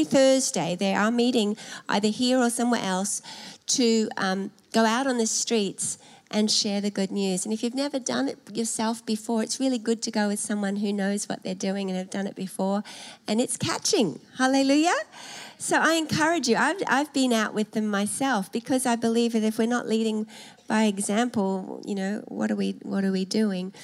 every Thursday they are meeting either here or somewhere else to um, go out on the streets and share the good news. And if you've never done it yourself before, it's really good to go with someone who knows what they're doing and have done it before. And it's catching. Hallelujah. So I encourage you. I've, I've been out with them myself because I believe that if we're not leading by example, you know, what are we, what are we doing?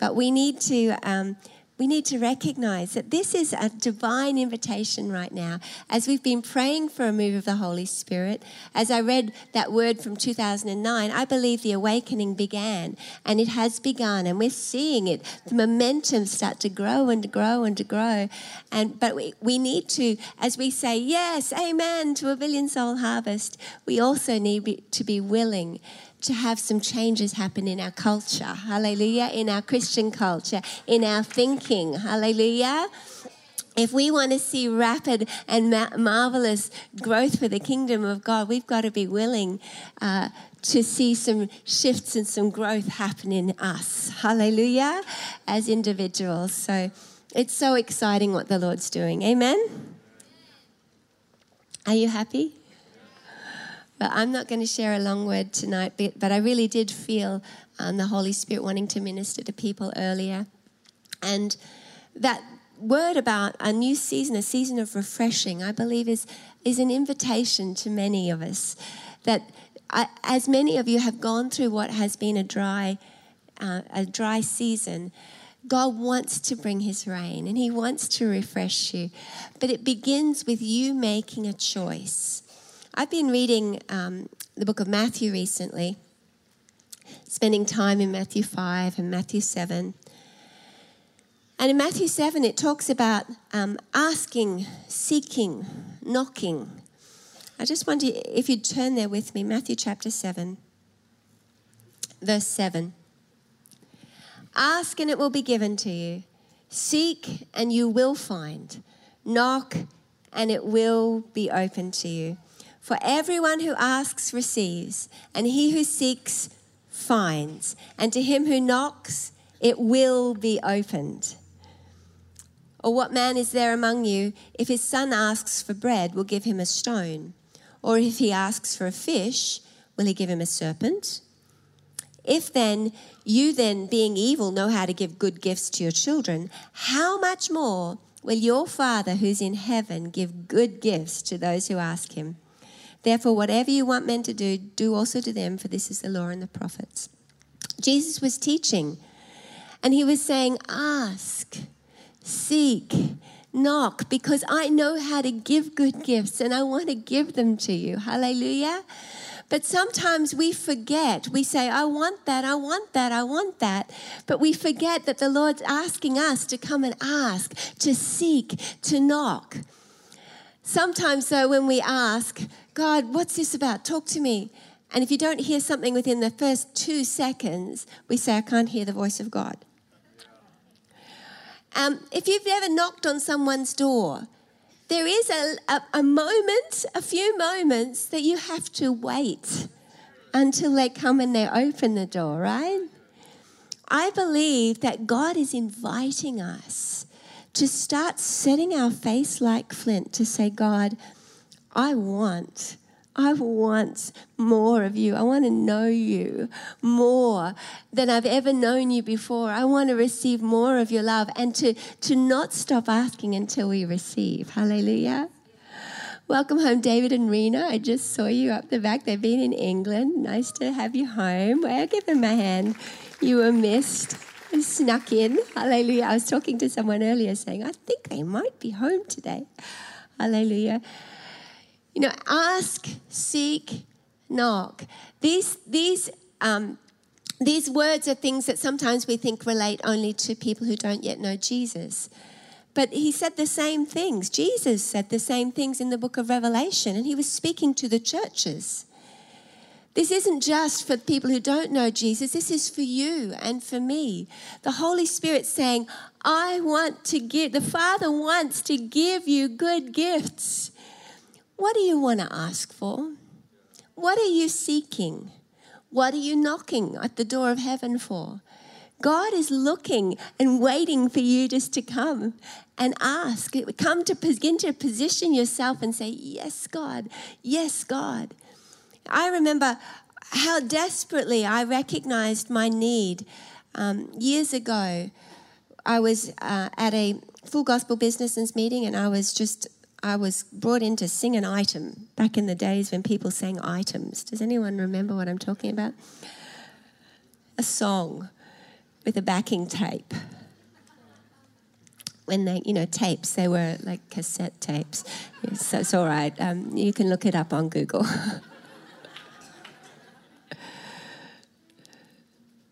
But we need to um, we need to recognize that this is a divine invitation right now. As we've been praying for a move of the Holy Spirit, as I read that word from 2009, I believe the awakening began and it has begun, and we're seeing it, the momentum start to grow and to grow and to grow. And but we, we need to, as we say, yes, amen to a billion soul harvest, we also need to be willing to have some changes happen in our culture. Hallelujah. In our Christian culture, in our thinking. Hallelujah. If we want to see rapid and ma- marvelous growth for the kingdom of God, we've got to be willing uh, to see some shifts and some growth happen in us. Hallelujah. As individuals. So it's so exciting what the Lord's doing. Amen. Are you happy? But I'm not going to share a long word tonight, but, but I really did feel um, the Holy Spirit wanting to minister to people earlier. And that word about a new season, a season of refreshing, I believe is, is an invitation to many of us. That I, as many of you have gone through what has been a dry, uh, a dry season, God wants to bring His rain and He wants to refresh you. But it begins with you making a choice. I've been reading um, the book of Matthew recently, spending time in Matthew 5 and Matthew 7. And in Matthew 7, it talks about um, asking, seeking, knocking. I just wonder if you'd turn there with me, Matthew chapter 7, verse 7. Ask and it will be given to you. Seek and you will find. Knock and it will be open to you. For everyone who asks receives, and he who seeks finds, and to him who knocks it will be opened. Or what man is there among you, if his son asks for bread, will give him a stone? Or if he asks for a fish, will he give him a serpent? If then you then being evil know how to give good gifts to your children, how much more will your Father who's in heaven give good gifts to those who ask him? Therefore, whatever you want men to do, do also to them, for this is the law and the prophets. Jesus was teaching, and he was saying, Ask, seek, knock, because I know how to give good gifts and I want to give them to you. Hallelujah. But sometimes we forget. We say, I want that, I want that, I want that. But we forget that the Lord's asking us to come and ask, to seek, to knock. Sometimes, though, when we ask, God, what's this about? Talk to me. And if you don't hear something within the first two seconds, we say, I can't hear the voice of God. Um, if you've ever knocked on someone's door, there is a, a, a moment, a few moments that you have to wait until they come and they open the door, right? I believe that God is inviting us to start setting our face like flint to say, God, I want. I want more of you. I want to know you more than I've ever known you before. I want to receive more of your love and to, to not stop asking until we receive. Hallelujah. Welcome home, David and Rena. I just saw you up the back. They've been in England. Nice to have you home. Well, give them a hand. You were missed. Snuck in. Hallelujah. I was talking to someone earlier saying, I think they might be home today. Hallelujah. You know, ask, seek, knock. These, these, um, these words are things that sometimes we think relate only to people who don't yet know Jesus. But he said the same things. Jesus said the same things in the book of Revelation, and he was speaking to the churches. This isn't just for people who don't know Jesus, this is for you and for me. The Holy Spirit saying, I want to give, the Father wants to give you good gifts. What do you want to ask for? What are you seeking? What are you knocking at the door of heaven for? God is looking and waiting for you just to come and ask. Come to begin to position yourself and say, Yes, God. Yes, God. I remember how desperately I recognized my need um, years ago. I was uh, at a full gospel business meeting and I was just I was brought in to sing an item back in the days when people sang items. Does anyone remember what I'm talking about? A song with a backing tape. When they, you know, tapes, they were like cassette tapes. So it's all right. Um, you can look it up on Google.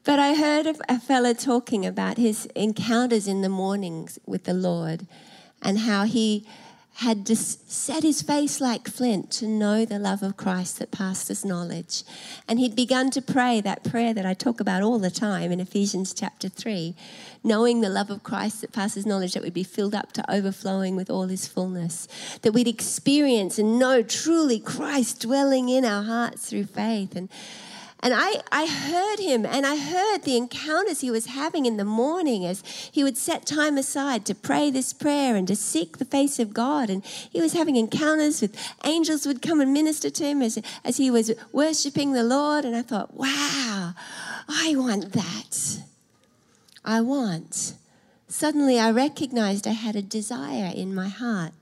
but I heard a fella talking about his encounters in the mornings with the Lord and how he had just set his face like flint to know the love of Christ that passes knowledge. And he'd begun to pray that prayer that I talk about all the time in Ephesians chapter 3, knowing the love of Christ that passes knowledge, that we'd be filled up to overflowing with all his fullness, that we'd experience and know truly Christ dwelling in our hearts through faith. And and I, I heard him and I heard the encounters he was having in the morning as he would set time aside to pray this prayer and to seek the face of God. And he was having encounters with angels would come and minister to him as, as he was worshiping the Lord. And I thought, wow, I want that. I want. Suddenly I recognized I had a desire in my heart.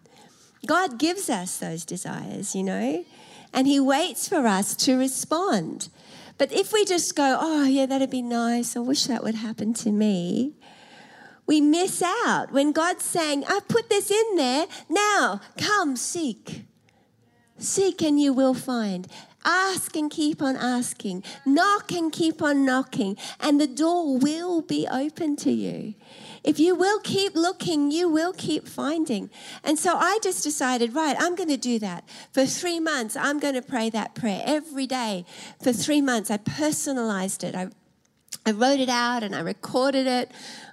God gives us those desires, you know, and he waits for us to respond. But if we just go, oh, yeah, that'd be nice, I wish that would happen to me, we miss out when God's saying, I put this in there. Now, come seek. Seek and you will find. Ask and keep on asking. Knock and keep on knocking. And the door will be open to you. If you will keep looking, you will keep finding. And so I just decided, right, I'm going to do that. For three months, I'm going to pray that prayer every day. For three months, I personalized it. I, I wrote it out and I recorded it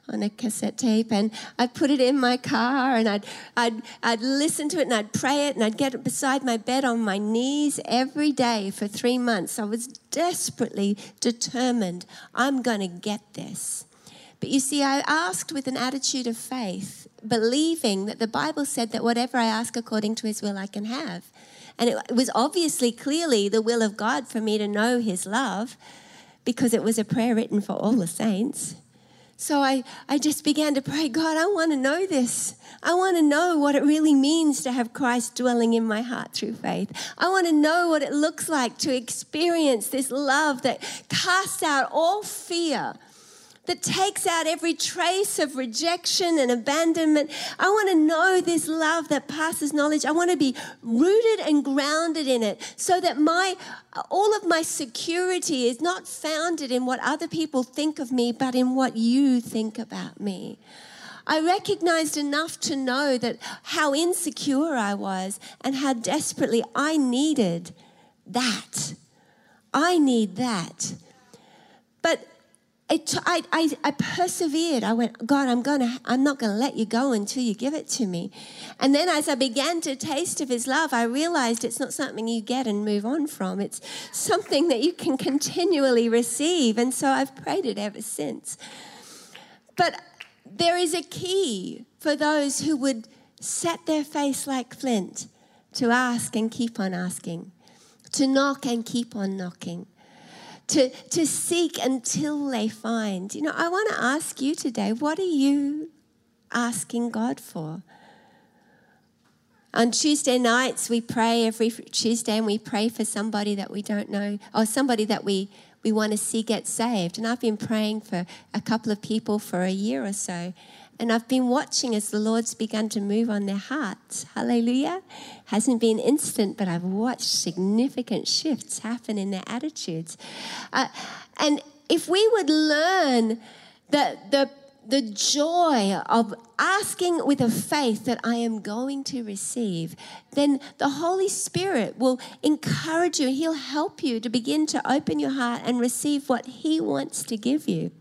on a cassette tape and I'd put it in my car and I'd, I'd, I'd listen to it and I'd pray it and I'd get it beside my bed on my knees every day for three months. I was desperately determined I'm going to get this. But you see, I asked with an attitude of faith, believing that the Bible said that whatever I ask according to his will, I can have. And it was obviously clearly the will of God for me to know his love because it was a prayer written for all the saints. So I, I just began to pray, God, I want to know this. I want to know what it really means to have Christ dwelling in my heart through faith. I want to know what it looks like to experience this love that casts out all fear that takes out every trace of rejection and abandonment. I want to know this love that passes knowledge. I want to be rooted and grounded in it so that my all of my security is not founded in what other people think of me, but in what you think about me. I recognized enough to know that how insecure I was and how desperately I needed that. I need that. But it, I, I, I persevered. I went, God, I'm gonna, I'm not gonna let you go until you give it to me. And then as I began to taste of His love, I realized it's not something you get and move on from. It's something that you can continually receive. And so I've prayed it ever since. But there is a key for those who would set their face like flint to ask and keep on asking, to knock and keep on knocking to, to seek until they find. You know, I want to ask you today what are you asking God for? On Tuesday nights, we pray every Tuesday and we pray for somebody that we don't know or somebody that we, we want to see get saved. And I've been praying for a couple of people for a year or so. And I've been watching as the Lord's begun to move on their hearts. Hallelujah. Hasn't been instant, but I've watched significant shifts happen in their attitudes. Uh, and if we would learn that the the joy of asking with a faith that I am going to receive, then the Holy Spirit will encourage you. He'll help you to begin to open your heart and receive what He wants to give you.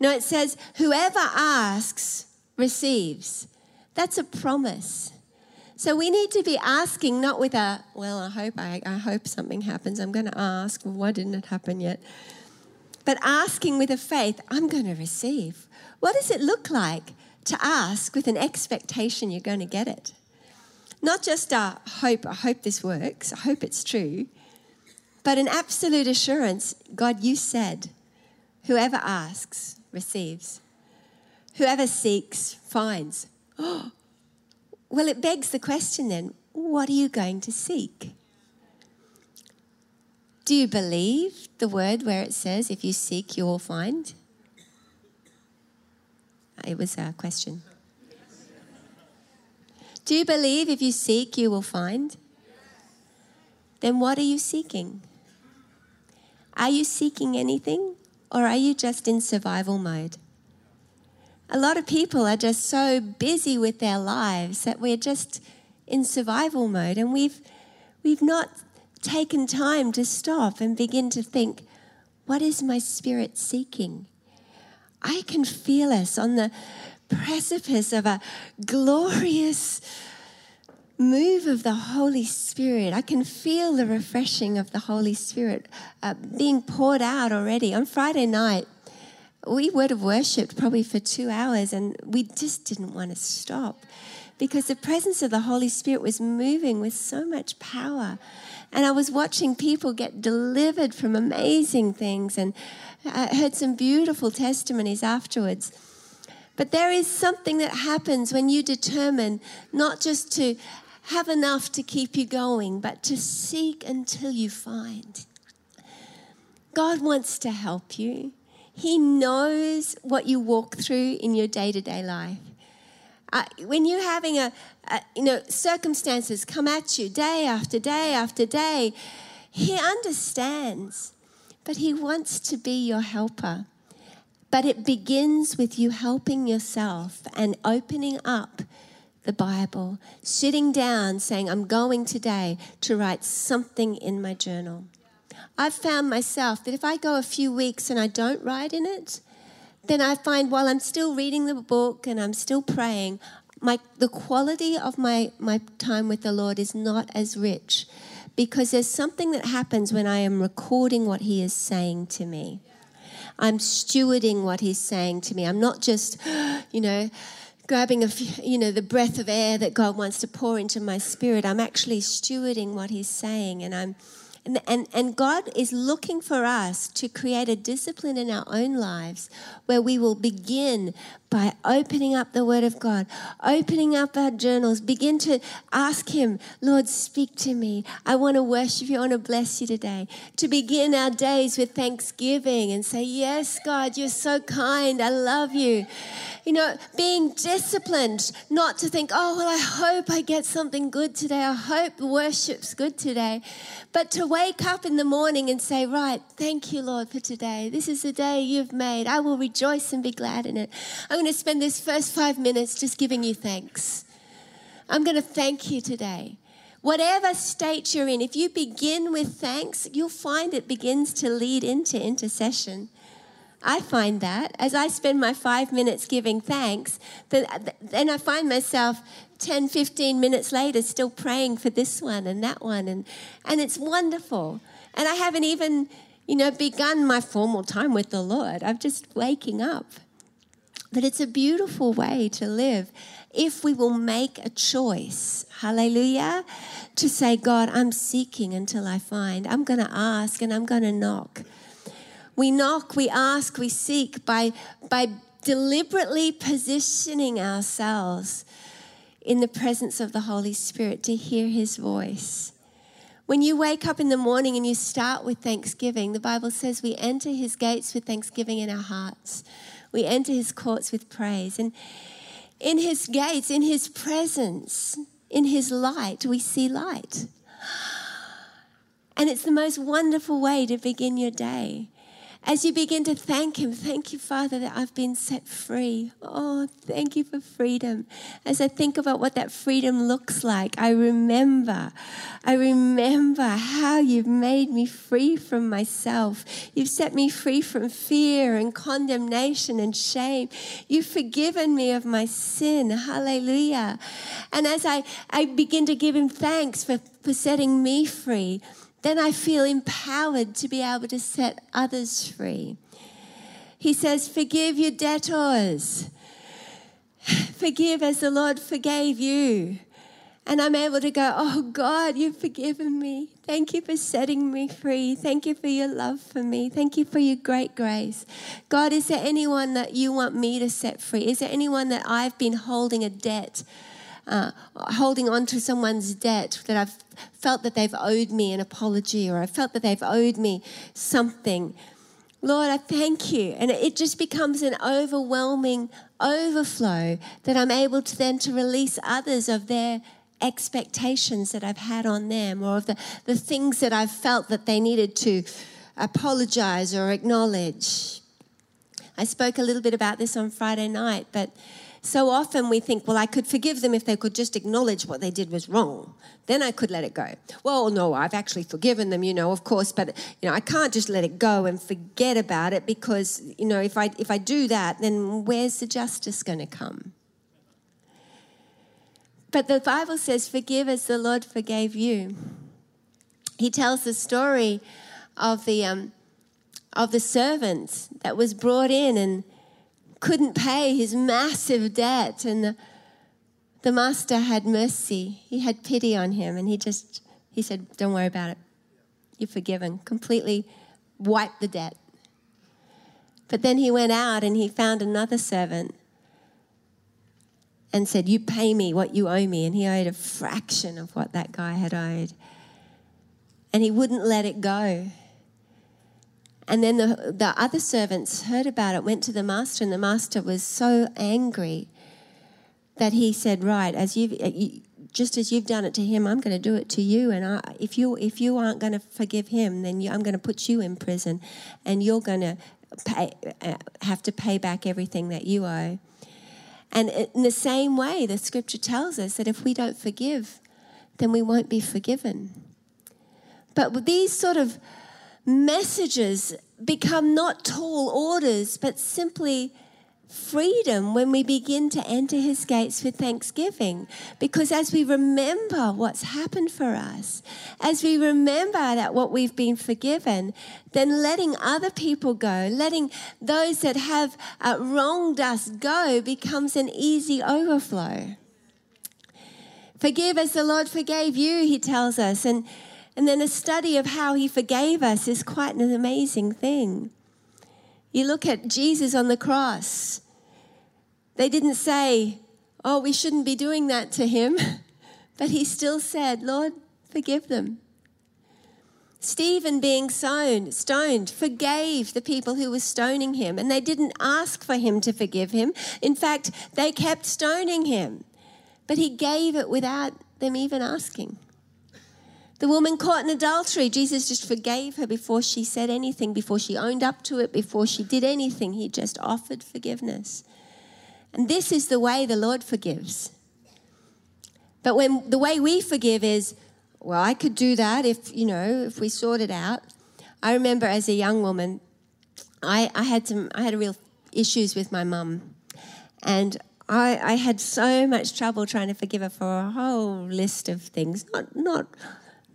No, it says, whoever asks receives. That's a promise. So we need to be asking, not with a, well, I hope I, I hope something happens. I'm going to ask. Well, why didn't it happen yet? but asking with a faith, I'm going to receive. What does it look like to ask with an expectation you're going to get it? Not just a hope, I hope this works, I hope it's true, but an absolute assurance God, you said, whoever asks receives, whoever seeks finds. Well, it begs the question then what are you going to seek? Do you believe the word where it says, if you seek, you will find? Uh, it was a question. Do you believe if you seek, you will find? Then what are you seeking? Are you seeking anything or are you just in survival mode? A lot of people are just so busy with their lives that we're just in survival mode and we've we've not taken time to stop and begin to think what is my spirit seeking i can feel us on the precipice of a glorious move of the Holy Spirit. I can feel the refreshing of the Holy Spirit uh, being poured out already. On Friday night, we would have worshipped probably for two hours and we just didn't want to stop because the presence of the Holy Spirit was moving with so much power. And I was watching people get delivered from amazing things and I heard some beautiful testimonies afterwards. But there is something that happens when you determine not just to have enough to keep you going, but to seek until you find. God wants to help you. He knows what you walk through in your day to day life. Uh, when you're having a, a, you know, circumstances come at you day after day after day, He understands, but He wants to be your helper. But it begins with you helping yourself and opening up the Bible, sitting down saying, I'm going today to write something in my journal. I've found myself that if I go a few weeks and I don't write in it, then I find while I'm still reading the book and I'm still praying, my, the quality of my, my time with the Lord is not as rich because there's something that happens when I am recording what He is saying to me. I'm stewarding what He's saying to me. I'm not just, you know, grabbing a few, you know the breath of air that God wants to pour into my spirit. I'm actually stewarding what He's saying, and I'm and, and, and God is looking for us to create a discipline in our own lives where we will begin by opening up the Word of God, opening up our journals, begin to ask Him, Lord, speak to me. I want to worship you. I want to bless you today. To begin our days with thanksgiving and say, Yes, God, you're so kind. I love you. You know, being disciplined, not to think, oh, well, I hope I get something good today. I hope worship's good today. But to wake up in the morning and say, right, thank you, Lord, for today. This is the day you've made. I will rejoice and be glad in it. I'm going to spend this first five minutes just giving you thanks. I'm going to thank you today. Whatever state you're in, if you begin with thanks, you'll find it begins to lead into intercession. I find that as I spend my five minutes giving thanks, then, then I find myself 10, 15 minutes later still praying for this one and that one. And, and it's wonderful. And I haven't even, you know, begun my formal time with the Lord. I'm just waking up. But it's a beautiful way to live if we will make a choice, hallelujah, to say, God, I'm seeking until I find. I'm going to ask and I'm going to knock. We knock, we ask, we seek by, by deliberately positioning ourselves in the presence of the Holy Spirit to hear his voice. When you wake up in the morning and you start with thanksgiving, the Bible says we enter his gates with thanksgiving in our hearts. We enter his courts with praise. And in his gates, in his presence, in his light, we see light. And it's the most wonderful way to begin your day as you begin to thank Him, thank you, Father, that I've been set free. Oh, thank you for freedom. As I think about what that freedom looks like, I remember, I remember how you've made me free from myself. You've set me free from fear and condemnation and shame. You've forgiven me of my sin. Hallelujah. And as I, I begin to give Him thanks for, for setting me free, then I feel empowered to be able to set others free. He says, Forgive your debtors. Forgive as the Lord forgave you. And I'm able to go, Oh God, you've forgiven me. Thank you for setting me free. Thank you for your love for me. Thank you for your great grace. God, is there anyone that you want me to set free? Is there anyone that I've been holding a debt, uh, holding on to someone's debt that I've felt that they've owed me an apology or I felt that they've owed me something? Lord, I thank you. And it just becomes an overwhelming overflow that I'm able to then to release others of their expectations that I've had on them or of the, the things that I've felt that they needed to apologize or acknowledge. I spoke a little bit about this on Friday night, but so often we think, well, I could forgive them if they could just acknowledge what they did was wrong. Then I could let it go. Well, no, I've actually forgiven them, you know, of course, but you know, I can't just let it go and forget about it because, you know, if I if I do that, then where's the justice going to come? But the Bible says, forgive as the Lord forgave you. He tells the story of the, um, of the servant that was brought in and couldn't pay his massive debt. And the, the master had mercy. He had pity on him. And he just, he said, don't worry about it. You're forgiven. Completely wiped the debt. But then he went out and he found another servant and said, You pay me what you owe me. And he owed a fraction of what that guy had owed. And he wouldn't let it go. And then the, the other servants heard about it, went to the master, and the master was so angry that he said, Right, as you've, uh, just as you've done it to him, I'm going to do it to you. And I, if you if you aren't going to forgive him, then you, I'm going to put you in prison, and you're going to uh, have to pay back everything that you owe. And in the same way, the scripture tells us that if we don't forgive, then we won't be forgiven. But with these sort of messages become not tall orders, but simply freedom when we begin to enter his gates with thanksgiving. Because as we remember what's happened for us, as we remember that what we've been forgiven, then letting other people go, letting those that have uh, wronged us go becomes an easy overflow. Forgive as the Lord forgave you, he tells us. And, and then a study of how he forgave us is quite an amazing thing. You look at Jesus on the cross. They didn't say, Oh, we shouldn't be doing that to him. But he still said, Lord, forgive them. Stephen, being stoned, stoned, forgave the people who were stoning him, and they didn't ask for him to forgive him. In fact, they kept stoning him, but he gave it without them even asking. The woman caught in adultery, Jesus just forgave her before she said anything, before she owned up to it, before she did anything. He just offered forgiveness. And this is the way the Lord forgives. But when the way we forgive is, well, I could do that if, you know, if we sort it out. I remember as a young woman, I, I had some, I had real issues with my mum. And I, I had so much trouble trying to forgive her for a whole list of things. Not, not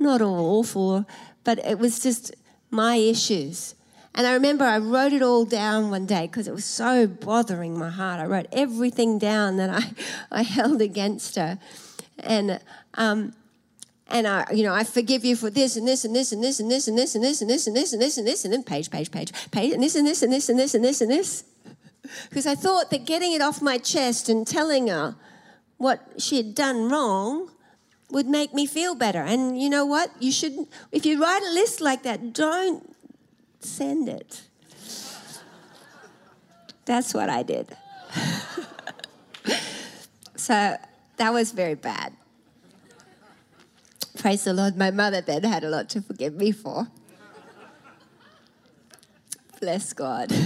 not all awful, but it was just my issues. And I remember I wrote it all down one day because it was so bothering my heart. I wrote everything down that I, I held against her. And, um, and I, you know, I forgive you for this and this and this and this and this and this and this and this and this and this and this and then page, page, page, page, and this and this and this and this and this and this. Because I thought that getting it off my chest and telling her what she had done wrong would make me feel better. And you know what? You shouldn't, if you write a list like that, don't send it. That's what I did. so that was very bad. Praise the Lord, my mother then had a lot to forgive me for. Bless God. and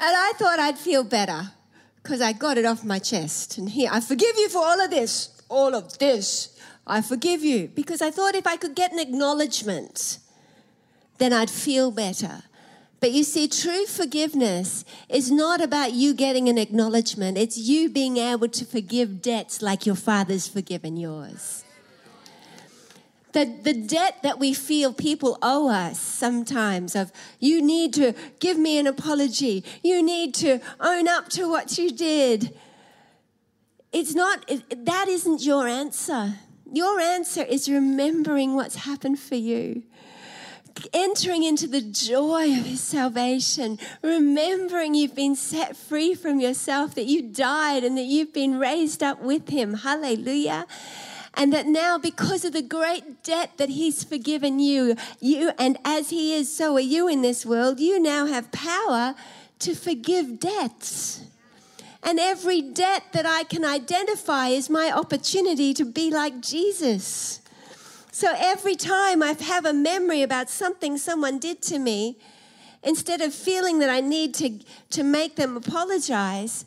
I thought I'd feel better because I got it off my chest. And here, I forgive you for all of this all of this. I forgive you. Because I thought if I could get an acknowledgement, then I'd feel better. But you see, true forgiveness is not about you getting an acknowledgement, it's you being able to forgive debts like your father's forgiven yours. the, the debt that we feel people owe us sometimes of you need to give me an apology you need to own up to what you did it's not that isn't your answer. Your answer is remembering what's happened for you. Entering into the joy of his salvation, remembering you've been set free from yourself, that you died and that you've been raised up with him. Hallelujah. And that now because of the great debt that he's forgiven you you and as he is so are you in this world. You now have power to forgive debts and every debt that I can identify is my opportunity to be like Jesus. So every time I have a memory about something someone did to me, instead of feeling that I need to, to make them apologize,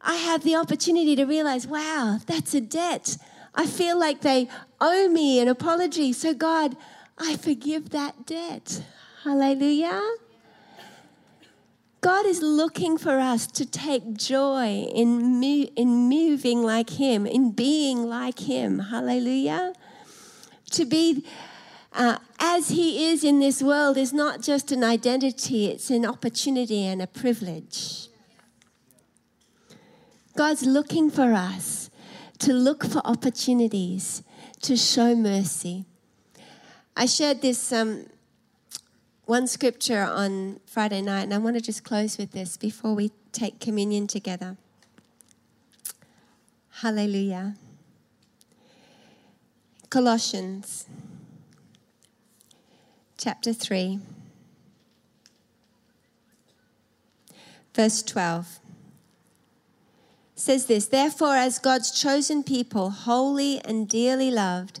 I have the opportunity to realize, wow, that's a debt. I feel like they owe me an apology. So, God, I forgive that debt. Hallelujah. God is looking for us to take joy in, mo- in moving like Him, in being like Him. Hallelujah. To be uh, as He is in this world is not just an identity, it's an opportunity and a privilege. God's looking for us to look for opportunities to show mercy. I shared this um, one scripture on Friday night, and I want to just close with this before we take communion together. Hallelujah. Colossians chapter 3, verse 12 says this Therefore, as God's chosen people, holy and dearly loved,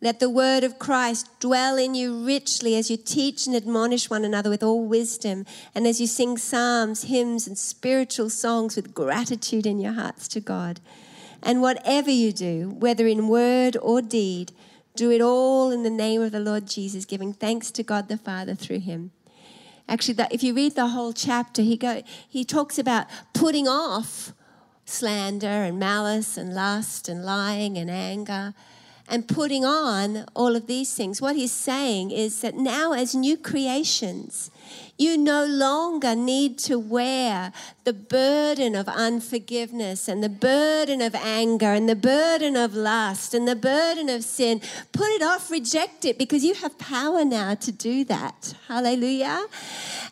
Let the word of Christ dwell in you richly as you teach and admonish one another with all wisdom, and as you sing psalms, hymns, and spiritual songs with gratitude in your hearts to God. And whatever you do, whether in word or deed, do it all in the name of the Lord Jesus, giving thanks to God the Father through him. Actually, if you read the whole chapter, he go he talks about putting off slander and malice and lust and lying and anger and putting on all of these things. What he's saying is that now, as new creations, you no longer need to wear the burden of unforgiveness and the burden of anger and the burden of lust and the burden of sin. Put it off, reject it, because you have power now to do that. Hallelujah.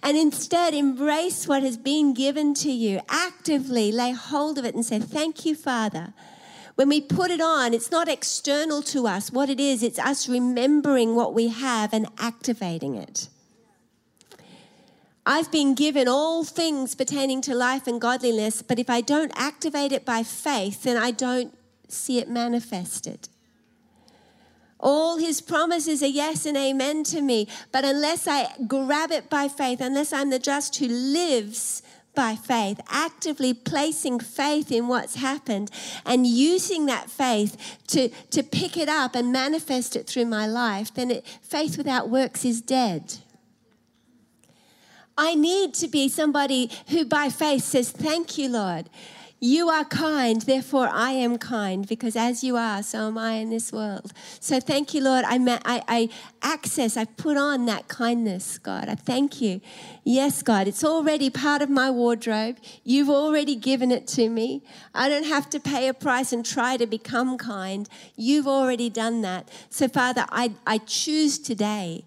And instead, embrace what has been given to you. Actively lay hold of it and say, Thank you, Father. When we put it on, it's not external to us. What it is, it's us remembering what we have and activating it. I've been given all things pertaining to life and godliness, but if I don't activate it by faith, then I don't see it manifested. All his promises are yes and amen to me, but unless I grab it by faith, unless I'm the just who lives by faith, actively placing faith in what's happened and using that faith to, to pick it up and manifest it through my life, then it, faith without works is dead. I need to be somebody who by faith says, Thank you, Lord. You are kind, therefore I am kind, because as you are, so am I in this world. So thank you, Lord. I, I, I access, I put on that kindness, God. I thank you. Yes, God, it's already part of my wardrobe. You've already given it to me. I don't have to pay a price and try to become kind. You've already done that. So, Father, I, I choose today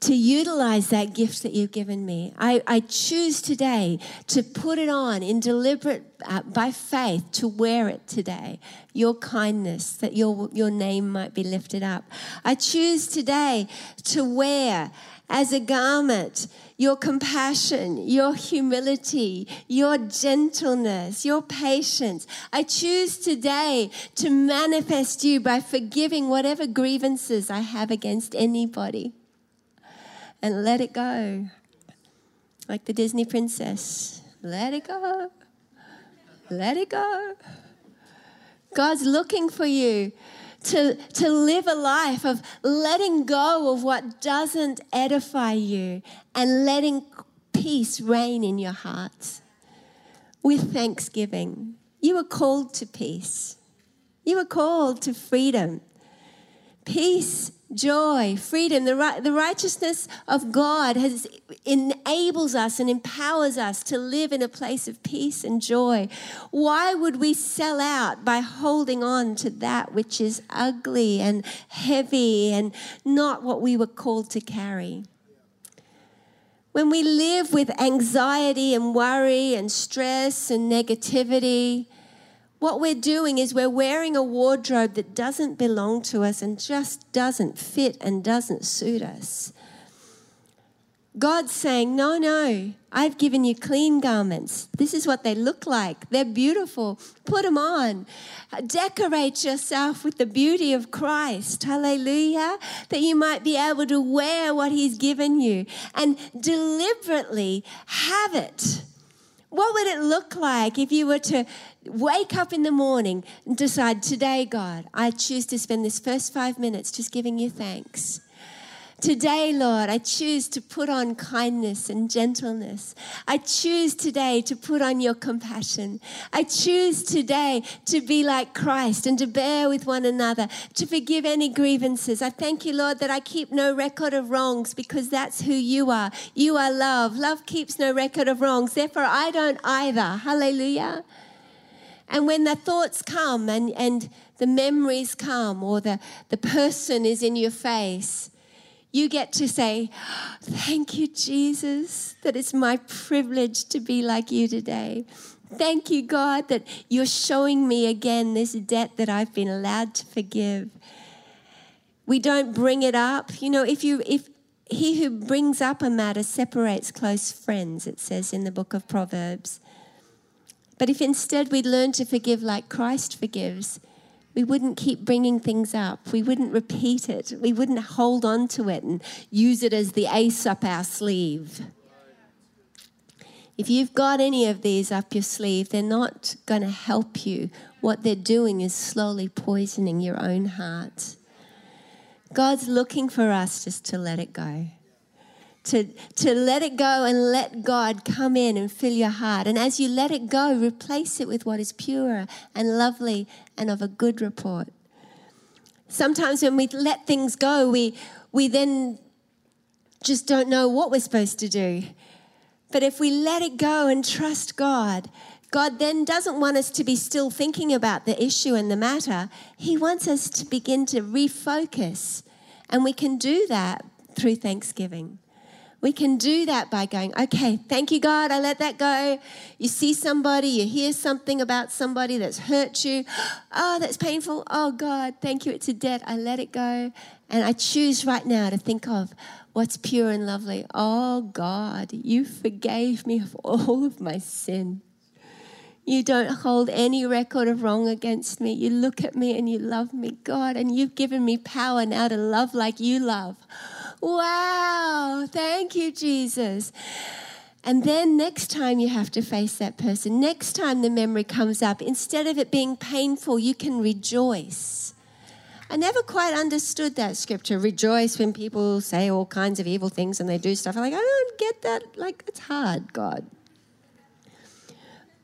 to utilize that gift that you've given me. I, I choose today to put it on in deliberate, uh, by faith, to wear it today. Your kindness, that your, your name might be lifted up. I choose today to wear as a garment your compassion, your humility, your gentleness, your patience. I choose today to manifest you by forgiving whatever grievances I have against anybody and let it go. Like the Disney princess. Let it go. Let it go. God's looking for you to, to live a life of letting go of what doesn't edify you and letting peace reign in your heart with thanksgiving. You were called to peace, you were called to freedom. Peace joy, freedom, the, the righteousness of God has enables us and empowers us to live in a place of peace and joy. Why would we sell out by holding on to that which is ugly and heavy and not what we were called to carry? When we live with anxiety and worry and stress and negativity, what we're doing is we're wearing a wardrobe that doesn't belong to us and just doesn't fit and doesn't suit us. God's saying, No, no, I've given you clean garments. This is what they look like. They're beautiful. Put them on. Decorate yourself with the beauty of Christ. Hallelujah. That you might be able to wear what He's given you and deliberately have it. What would it look like if you were to wake up in the morning and decide, today, God, I choose to spend this first five minutes just giving you thanks. Today, Lord, I choose to put on kindness and gentleness. I choose today to put on your compassion. I choose today to be like Christ and to bear with one another, to forgive any grievances. I thank you, Lord, that I keep no record of wrongs because that's who you are. You are love. Love keeps no record of wrongs. Therefore, I don't either. Hallelujah. And when the thoughts come and, and the memories come or the, the person is in your face, you get to say, Thank you, Jesus, that it's my privilege to be like you today. Thank you, God, that you're showing me again this debt that I've been allowed to forgive. We don't bring it up. You know, if you if he who brings up a matter separates close friends, it says in the book of Proverbs. But if instead we learn to forgive like Christ forgives, we wouldn't keep bringing things up. We wouldn't repeat it. We wouldn't hold on to it and use it as the ace up our sleeve. If you've got any of these up your sleeve, they're not going to help you. What they're doing is slowly poisoning your own heart. God's looking for us just to let it go to, to let it go and let God come in and fill your heart. And as you let it go, replace it with what is pure and lovely and of a good report. Sometimes when we let things go, we, we then just don't know what we're supposed to do. But if we let it go and trust God, God then doesn't want us to be still thinking about the issue and the matter. He wants us to begin to refocus. And we can do that through thanksgiving. We can do that by going, okay, thank you, God, I let that go. You see somebody, you hear something about somebody that's hurt you. Oh, that's painful. Oh, God, thank you, it's a debt. I let it go. And I choose right now to think of what's pure and lovely. Oh, God, you forgave me of all of my sin. You don't hold any record of wrong against me. You look at me and you love me, God, and you've given me power now to love like you love. Wow, thank you, Jesus. And then next time you have to face that person, next time the memory comes up, instead of it being painful, you can rejoice. I never quite understood that scripture. Rejoice when people say all kinds of evil things and they do stuff. I'm like, I don't get that. Like, it's hard, God.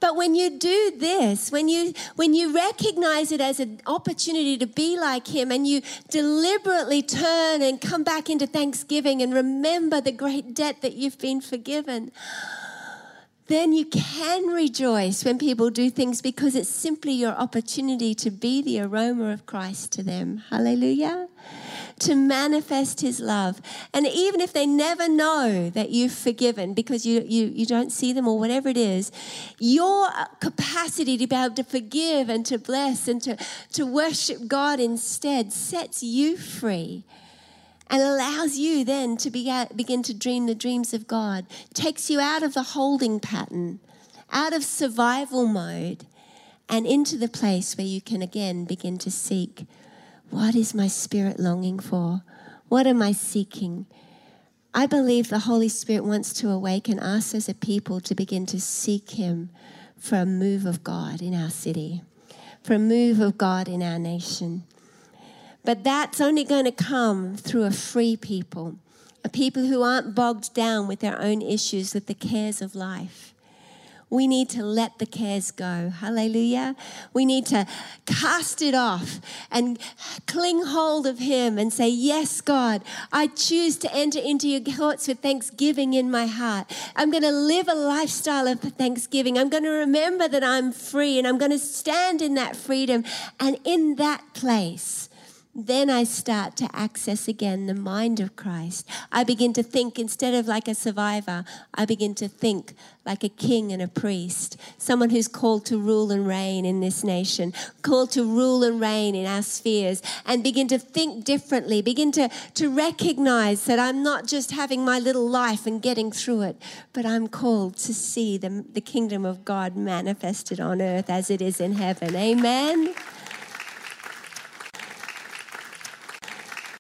But when you do this, when you when you recognize it as an opportunity to be like him and you deliberately turn and come back into thanksgiving and remember the great debt that you've been forgiven, then you can rejoice when people do things because it's simply your opportunity to be the aroma of Christ to them. Hallelujah. To manifest his love. And even if they never know that you've forgiven because you, you, you don't see them or whatever it is, your capacity to be able to forgive and to bless and to, to worship God instead sets you free and allows you then to be, uh, begin to dream the dreams of God, takes you out of the holding pattern, out of survival mode, and into the place where you can again begin to seek what is my spirit longing for? What am I seeking? I believe the Holy Spirit wants to awaken us as a people to begin to seek Him for a move of God in our city, for a move of God in our nation. But that's only going to come through a free people, a people who aren't bogged down with their own issues, with the cares of life. We need to let the cares go. Hallelujah. We need to cast it off and cling hold of Him and say, Yes, God, I choose to enter into your courts with thanksgiving in my heart. I'm going to live a lifestyle of thanksgiving. I'm going to remember that I'm free and I'm going to stand in that freedom. And in that place, then I start to access again the mind of Christ. I begin to think instead of like a survivor, I begin to think like a king and a priest, someone who's called to rule and reign in this nation, called to rule and reign in our spheres, and begin to think differently, begin to, to recognize that I'm not just having my little life and getting through it, but I'm called to see the, the kingdom of God manifested on earth as it is in heaven. Amen.